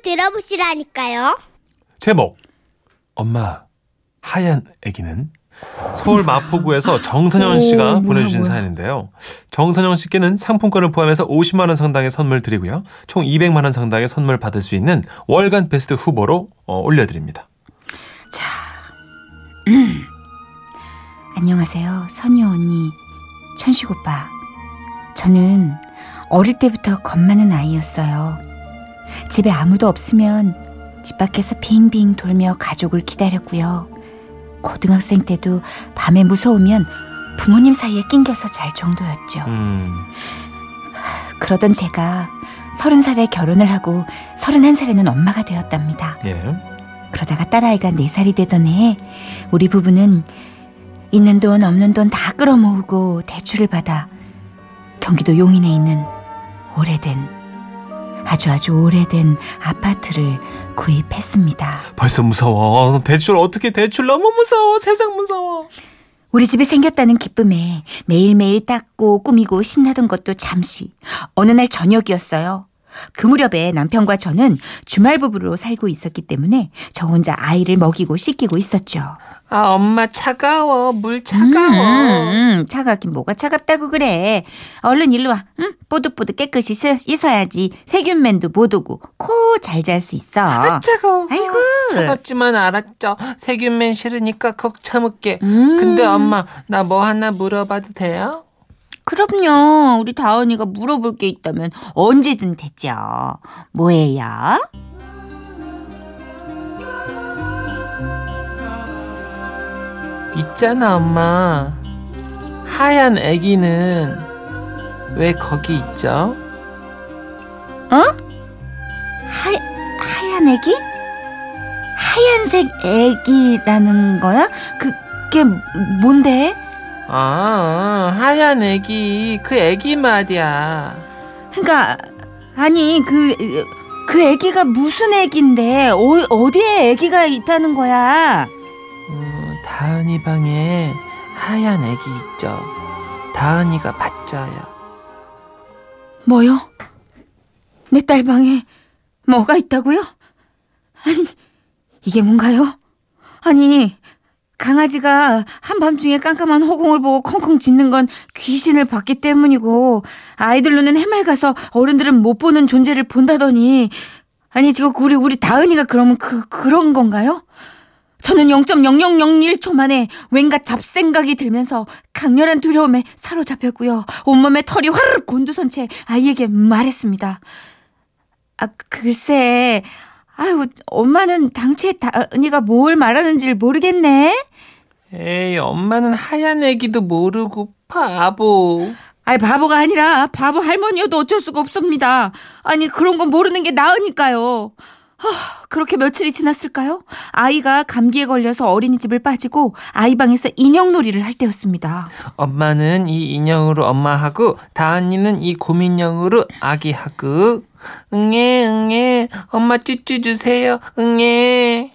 한번 들어보시라니까요. 제목 엄마 하얀 아기는 서울 마포구에서 정선영 씨가 오, 보내주신 뭐야, 뭐야. 사연인데요. 정선영 씨께는 상품권을 포함해서 50만 원 상당의 선물 드리고요. 총 200만 원 상당의 선물 받을 수 있는 월간 베스트 후보로 어, 올려드립니다. 자, 음. 안녕하세요. 선유 언니, 천식 오빠. 저는 어릴 때부터 겁 많은 아이였어요. 집에 아무도 없으면 집 밖에서 빙빙 돌며 가족을 기다렸고요. 고등학생 때도 밤에 무서우면 부모님 사이에 낑겨서 잘 정도였죠. 음, 그러던 제가 서른 살에 결혼을 하고 서른한 살에는 엄마가 되었답니다. 예. 그러다가 딸아이가 네 살이 되던 해에 우리 부부는 있는 돈 없는 돈 다 끌어모으고 대출을 받아 경기도 용인에 있는 오래된 아주 아주 오래된 아파트를 구입했습니다. 벌써 무서워. 대출 어떻게 대출 너무 무서워. 세상 무서워. 우리 집에 생겼다는 기쁨에 매일매일 닦고 꾸미고 신나던 것도 잠시 어느 날 저녁이었어요. 그 무렵에 남편과 저는 주말 부부로 살고 있었기 때문에 저 혼자 아이를 먹이고 씻기고 있었죠. 아, 엄마 차가워. 물 음, 차가워. 음, 차갑긴 뭐가 차갑다고 그래. 얼른 일로 와. 응? 뽀득뽀득 깨끗이 씻- 씻어야지. 세균맨도 못 오고 코 잘 잘 수 있어. 아, 차가워. 아이고. 차갑지만 알았죠. 세균맨 싫으니까 걱 참을게. 음. 근데 엄마, 나 뭐 하나 물어봐도 돼요? 그럼요. 우리 다은이가 물어볼 게 있다면 언제든 되죠. 뭐예요? 있잖아, 엄마. 하얀 애기는 왜 거기 있죠? 하, 하얀 애기? 하얀색 애기라는 거야? 그게 뭔데? 아, 하얀 애기. 그 애기 말이야. 그러니까 아니 그 그 애기가 무슨 애기인데 어, 어디에 애기가 있다는 거야? 음, 다은이 방에 하얀 애기 있죠. 다은이가 봤자요. 뭐요? 내 딸 방에 뭐가 있다고요? 아니 이게 뭔가요? 아니 강아지가 한밤중에 깜깜한 허공을 보고 콩콩 짖는 건 귀신을 봤기 때문이고 아이들 눈은 해맑아서 어른들은 못 보는 존재를 본다더니 아니 지금 우리 우리 다은이가 그러면 그 그런 건가요? 저는 0.0001초 만에 왠가 잡생각이 들면서 강렬한 두려움에 사로잡혔고요. 온몸에 털이 화르륵 곤두선 채 아이에게 말했습니다. 아, 글쎄, 아유, 엄마는 당최 다은이가 뭘 말하는지를 모르겠네. 에이, 엄마는 하얀 애기도 모르고 바보. 아이, 바보가 아니라 바보 할머니여도 어쩔 수가 없습니다. 아니, 그런 건 모르는 게 나으니까요. 하, 그렇게 며칠이 지났을까요? 아이가 감기에 걸려서 어린이집을 빠지고 아이 방에서 인형놀이를 할 때였습니다. 엄마는 이 인형으로 엄마하고 다은이는 이 곰인형으로 아기하고 응애 응애 엄마 쭈쭈 주세요 응애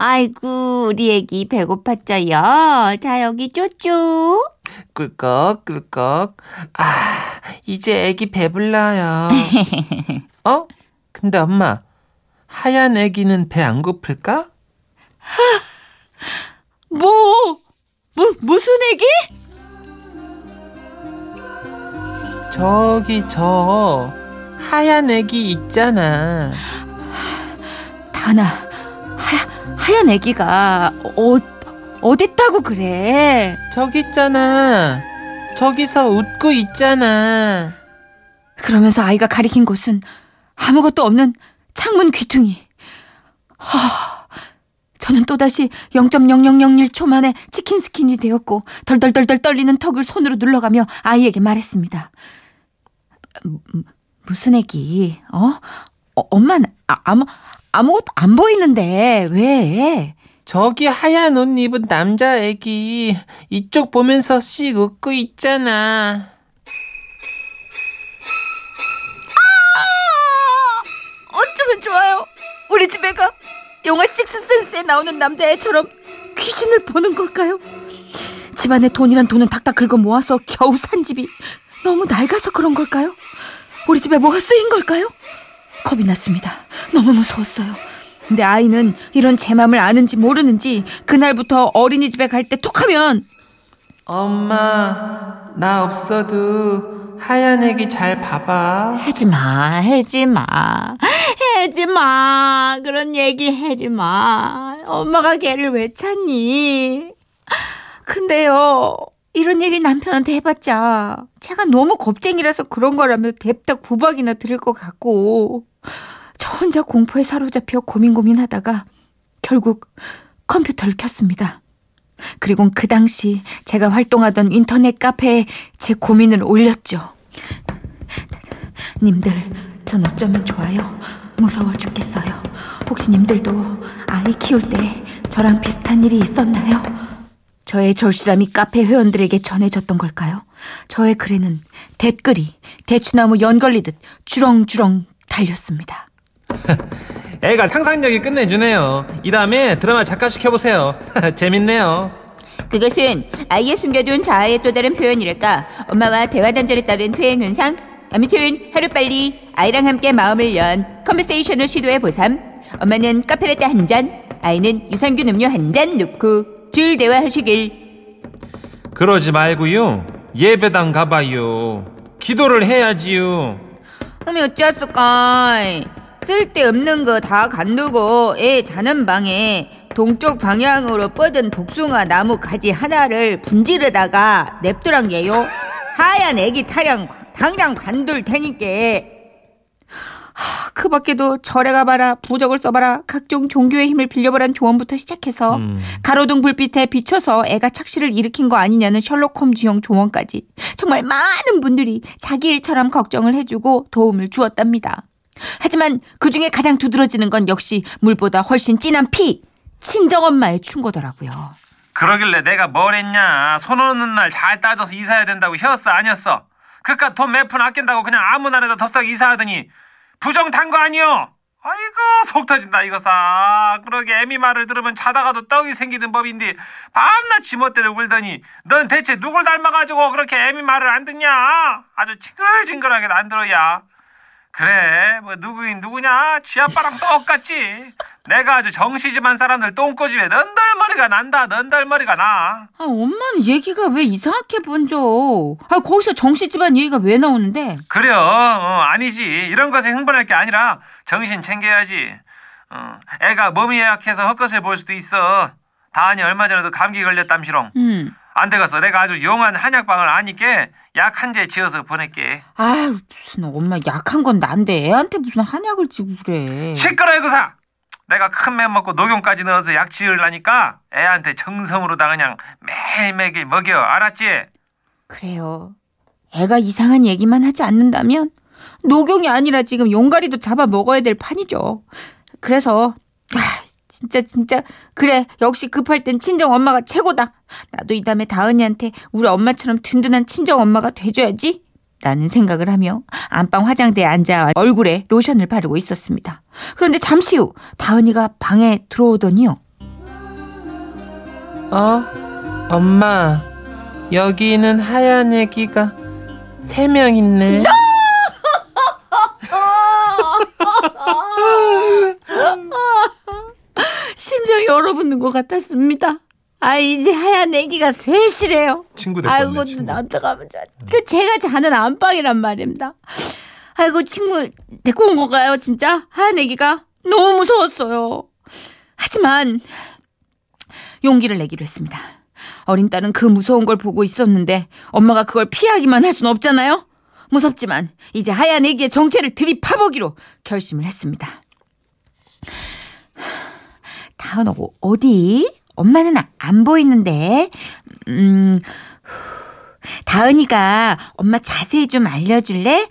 아이고, 우리 애기 배고팠죠요. 자, 여기 쪼쪼. 꿀꺽 꿀꺽 아 이제 애기 배불러요 어? 근데 엄마 하얀 애기는 배 안 고플까? 뭐, 뭐, 무슨 애기? 저기 저 하얀 애기 있잖아 다나, 하, 하얀 애기가 어, 어딨다고 그래? 저기 있잖아 저기서 웃고 있잖아 그러면서 아이가 가리킨 곳은 아무것도 없는 창문 귀퉁이. 하, 저는 또다시 0.0001초 만에 치킨 스킨이 되었고 덜덜덜덜 떨리는 턱을 손으로 눌러가며 아이에게 말했습니다. 음, 무슨 애기? 어? 어 엄마는 아, 아무 아무것도 안 보이는데 왜? 저기 하얀 옷 입은 남자 애기 이쪽 보면서 씩 웃고 있잖아. 우리 집 애가 영화 식스센스에 나오는 남자애처럼 귀신을 보는 걸까요? 집안에 돈이란 돈은 닥닥 긁어 모아서 겨우 산 집이 너무 낡아서 그런 걸까요? 우리 집에 뭐가 쓰인 걸까요? 겁이 났습니다. 너무 무서웠어요. 근데 아이는 이런 제 맘을 아는지 모르는지 그날부터 어린이집에 갈 때 툭 하면 엄마, 나 없어도 하얀 애기 잘 봐봐. 하지 마, 하지 마, 하지 마. 그런 얘기 하지 마. 엄마가 걔를 왜 찾니? 근데요, 이런 얘기 남편한테 해봤자 제가 너무 겁쟁이라서 그런 거라면 냅다 구박이나 들을 것 같고 저 혼자 공포에 사로잡혀 고민 고민 하다가 결국 컴퓨터를 켰습니다. 그리고 그 당시 제가 활동하던 인터넷 카페에 제 고민을 올렸죠. 님들, 전 어쩌면 좋아요. 무서워 죽겠어요. 혹시 님들도 아이 키울 때 저랑 비슷한 일이 있었나요? 저의 절실함이 카페 회원들에게 전해졌던 걸까요? 저의 글에는 댓글이 대추나무 연 걸리듯 주렁주렁 달렸습니다. 애가 상상력이 끝내주네요. 이 다음에 드라마 작가 시켜보세요. 재밌네요. 그것은 아이의 숨겨둔 자아의 또 다른 표현이랄까. 엄마와 대화 단절에 따른 퇴행 현상. 아무튼 하루빨리 아이랑 함께 마음을 연 컨버세이션을 시도해 보삼. 엄마는 카페라떼 한 잔, 아이는 유산균 음료 한 잔 넣고 줄 대화하시길. 그러지 말고요. 예배당 가봐요. 기도를 해야지요. 그럼 어찌했을까? 쓸데없는 거 다 간두고 애 자는 방에 동쪽 방향으로 뻗은 복숭아 나무 가지 하나를 분지르다가 냅두란 게요. 하얀 애기 타령 당장 관둘 테니까. 그 밖에도 절에 가봐라, 부적을 써봐라, 각종 종교의 힘을 빌려보란 조언부터 시작해서 음. 가로등 불빛에 비춰서 애가 착시를 일으킨 거 아니냐는 셜록 홈즈형 조언까지 정말 많은 분들이 자기 일처럼 걱정을 해주고 도움을 주었답니다. 하지만 그 중에 가장 두드러지는 건 역시 물보다 훨씬 진한 피, 친정엄마의 충고더라고요. 그러길래 내가 뭘 했냐. 손 오는 날 잘 따져서 이사해야 된다고 혔어 아니었어. 그깟 돈 몇 푼 아낀다고 그냥 아무 날에도 덥석 이사하더니 부정 탄 거 아니요. 아이고 속 터진다 이거사. 그러게 애미 말을 들으면 자다가도 떡이 생기는 법인데 밤낮 지멋대로 굴더니 넌 대체 누굴 닮아가지고 그렇게 애미 말을 안 듣냐? 아주 징글징글하게 안 들어야. 그래 뭐 누구인 누구냐? 지 아빠랑 똑같지. 내가 아주 정시집안 사람들 똥꼬집에 넌덜머리가 난다 넌덜머리가 나. 아, 엄마는 얘기가 왜 이상하게 번져? 아, 거기서 정씨 집안 얘기가 왜 나오는데? 그래요 어, 아니지. 이런 것에 흥분할 게 아니라 정신 챙겨야지. 어, 애가 몸이 약해서 헛것을 볼 수도 있어. 다은이 얼마 전에도 감기 걸렸담시롱. 음. 안 되겠어 내가 아주 용한 한약방을 아니까 약한제 지어서 보낼게 아유, 무슨 엄마 약한 건 난데 애한테 무슨 한약을 지고 그래. 시끄러워 그사 내가 큰맘 먹고 녹용까지 넣어서 약 지으려니까 애한테 정성으로 다 그냥 매일매일 먹여 알았지? 그래요. 애가 이상한 얘기만 하지 않는다면 녹용이 아니라 지금 용가리도 잡아 먹어야 될 판이죠. 그래서 아, 진짜 진짜 그래 역시 급할 땐 친정 엄마가 최고다. 나도 이 다음에 다은이한테 우리 엄마처럼 든든한 친정 엄마가 돼줘야지. 라는 생각을 하며 안방 화장대에 앉아 얼굴에 로션을 바르고 있었습니다. 그런데 잠시 후 다은이가 방에 들어오더니요. 어? 엄마, 여기는 하얀 애기가 세 명 있네. 심장이 얼어붙는 것 같았습니다. 아 이제 하얀 애기가 셋이래요. 친구 아이고 됐었네 친구 나 어떡하면 좋아. 그 제가 자는 안방이란 말입니다. 아이고 친구 데리고 온 건가요 진짜? 하얀 애기가 너무 무서웠어요. 하지만 용기를 내기로 했습니다. 어린 딸은 그 무서운 걸 보고 있었는데 엄마가 그걸 피하기만 할 순 없잖아요. 무섭지만 이제 하얀 애기의 정체를 들이파보기로 결심을 했습니다. 다은 어, 어디? 엄마는 아- 안 보이는데. 음. 다은이가 엄마 자세히 좀 알려줄래?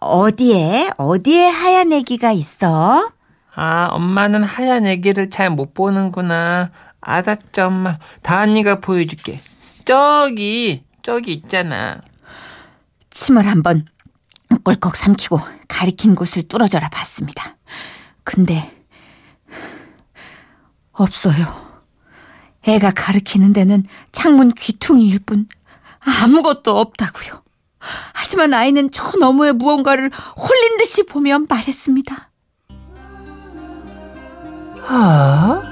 어디에? 어디에 하얀 애기가 있어? 아, 엄마는 하얀 애기를 잘 못 보는구나. 알았죠, 엄마. 다은이가 보여줄게. 저기, 저기 있잖아. 침을 한번 꿀꺽 삼키고 가리킨 곳을 뚫어져라 봤습니다. 근데 없어요. 애가 가리키는 데는 창문 귀퉁이일 뿐 아무것도 없다고요. 하지만 아이는 저 너머에 무언가를 홀린 듯이 보며 말했습니다. 어?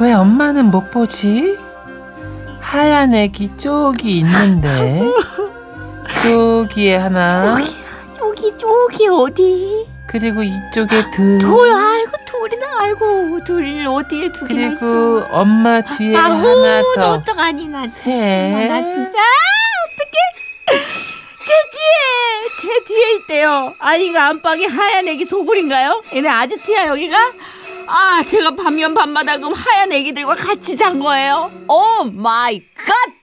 왜 엄마는 못 보지? 하얀 애기 쪽이 있는데 쪽이에 하나 저기 저기 어디? 그리고 이쪽에 둘둘 아이고 둘이나 아이고 둘 어디에 두 개나 있어? 그리고 엄마 뒤에 아우 하나 너더 어떡하니 나 진짜 셋. 나 진짜 어떡해 제 뒤에 제 뒤에 있대요 아이가 안방에 하얀 애기 소굴인가요? 얘네 아지트야 여기가? 아 제가 밤면 밤마다 그럼 하얀 애기들과 같이 잔 거예요 oh my god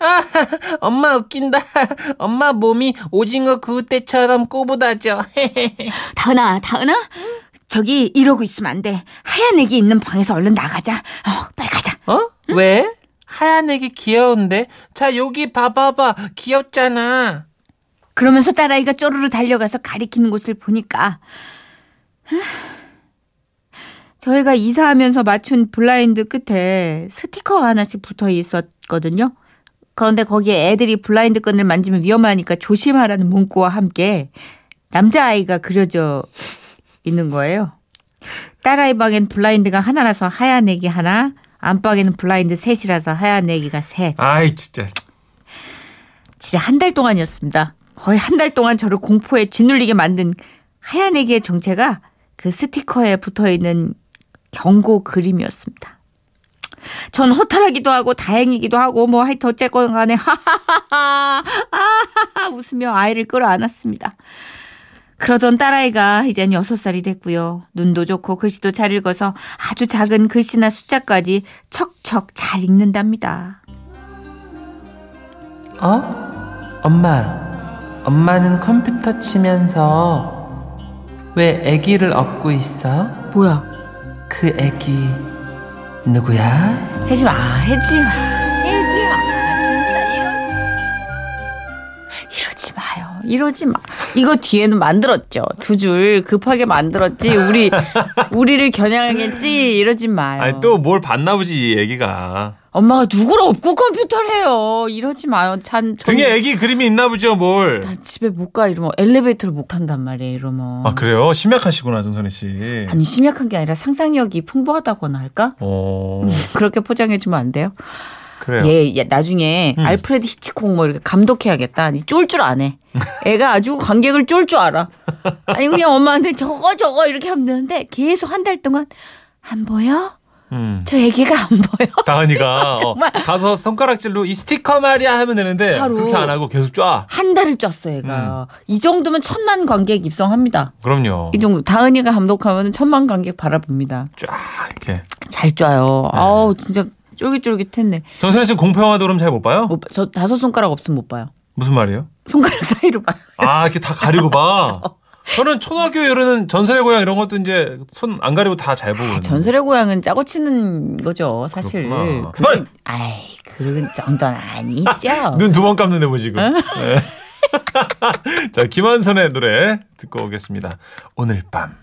아, 엄마 웃긴다. 엄마 몸이 오징어 구울 때처럼 꼬부다져. 다은아 다은아 저기 이러고 있으면 안 돼 하얀 애기 있는 방에서 얼른 나가자 어 빨리 가자 어? 왜? 하얀 애기 귀여운데? 자, 여기 봐봐봐. 귀엽잖아. 그러면서 딸아이가 쪼르르 달려가서 가리키는 곳을 보니까 하, 저희가 이사하면서 맞춘 블라인드 끝에 스티커가 하나씩 붙어 있었거든요. 그런데 거기에 애들이 블라인드 끈을 만지면 위험하니까 조심하라는 문구와 함께 남자아이가 그려져 있는 거예요. 딸아이 방엔 블라인드가 하나라서 하얀 애기 하나, 안방에는 블라인드 셋이라서 하얀 애기가 셋. 아이 진짜. 진짜 한 달 동안이었습니다. 거의 한 달 동안 저를 공포에 짓눌리게 만든 하얀 애기의 정체가 그 스티커에 붙어 있는 경고 그림이었습니다. 전 허탈하기도 하고 다행이기도 하고 뭐 하여튼 어쨌건 간에 하하하하 아하하 웃으며 아이를 끌어안았습니다. 그러던 딸아이가 이젠 여섯 살이 됐고요. 눈도 좋고 글씨도 잘 읽어서 아주 작은 글씨나 숫자까지 척척 잘 읽는답니다. 어? 엄마. 엄마는 컴퓨터 치면서 왜 애기를 업고 있어? 뭐야? 그 애기 누구야? 해지 마, 해지 마, 해지 마. 진짜 이러 이러지 마요. 이러지 마. 이거 뒤에는 만들었죠. 두 줄 급하게 만들었지. 우리 우리를 겨냥하겠지. 이러지 마요. 아니 또 뭘 봤나 보지 이 애기가. 엄마가 누구를 업고 컴퓨터를 해요. 이러지 마요. 잔 저기- 등에 애기 그림이 있나 보죠 뭘. 나 집에 못 가 이러면 엘리베이터를 못 탄단 말이에요. 이러면 아 그래요? 심약하시구나 전선희 씨. 아니 심약한 게 아니라 상상력이 풍부하다거나 할까? 어 그렇게 포장해 주면 안 돼요? 그래요. 얘, 얘 나중에 음. 알프레드 히치콕 뭐 이렇게 감독해야겠다. 쫄줄 아네. 애가 아주 관객을 쫄 줄 알아. 아니 그냥 엄마한테 저거 저거 이렇게 하면 되는데 계속 한 달 동안 안 보여? 음. 저 애기가 안 보여? 다은이가 어, 정말. 가서 손가락질로 이 스티커 말이야 하면 되는데. 그렇게 안 하고 계속 쫙. 한 달을 쪘어 애가. 음. 이 정도면 천만 관객 입성합니다. 그럼요. 이 정도 다은이가 감독하면 천만 관객 바라봅니다. 쫙 이렇게. 잘 쪄요. 네. 아우 진짜 쫄깃쫄깃했네. 전선희 씨 공포 영화도 그럼 잘못 봐요? 못 봐- 저 다섯 손가락 없으면 못 봐요. 무슨 말이에요? 손가락 사이로 봐요. 아 이렇게 다 가리고 봐. 저는 초등학교 이르는 전설의 고향 이런 것도 이제 손 안 가리고 다 잘 보고. 아, 전설의 고향은 짜고 치는 거죠, 사실. 그렇구나. 그건, 헐! 아이, 그런 정도는 아니죠. 눈두 번 감는데 뭐 지금. 네. 자 김한선의 노래 듣고 오겠습니다. 오늘 밤.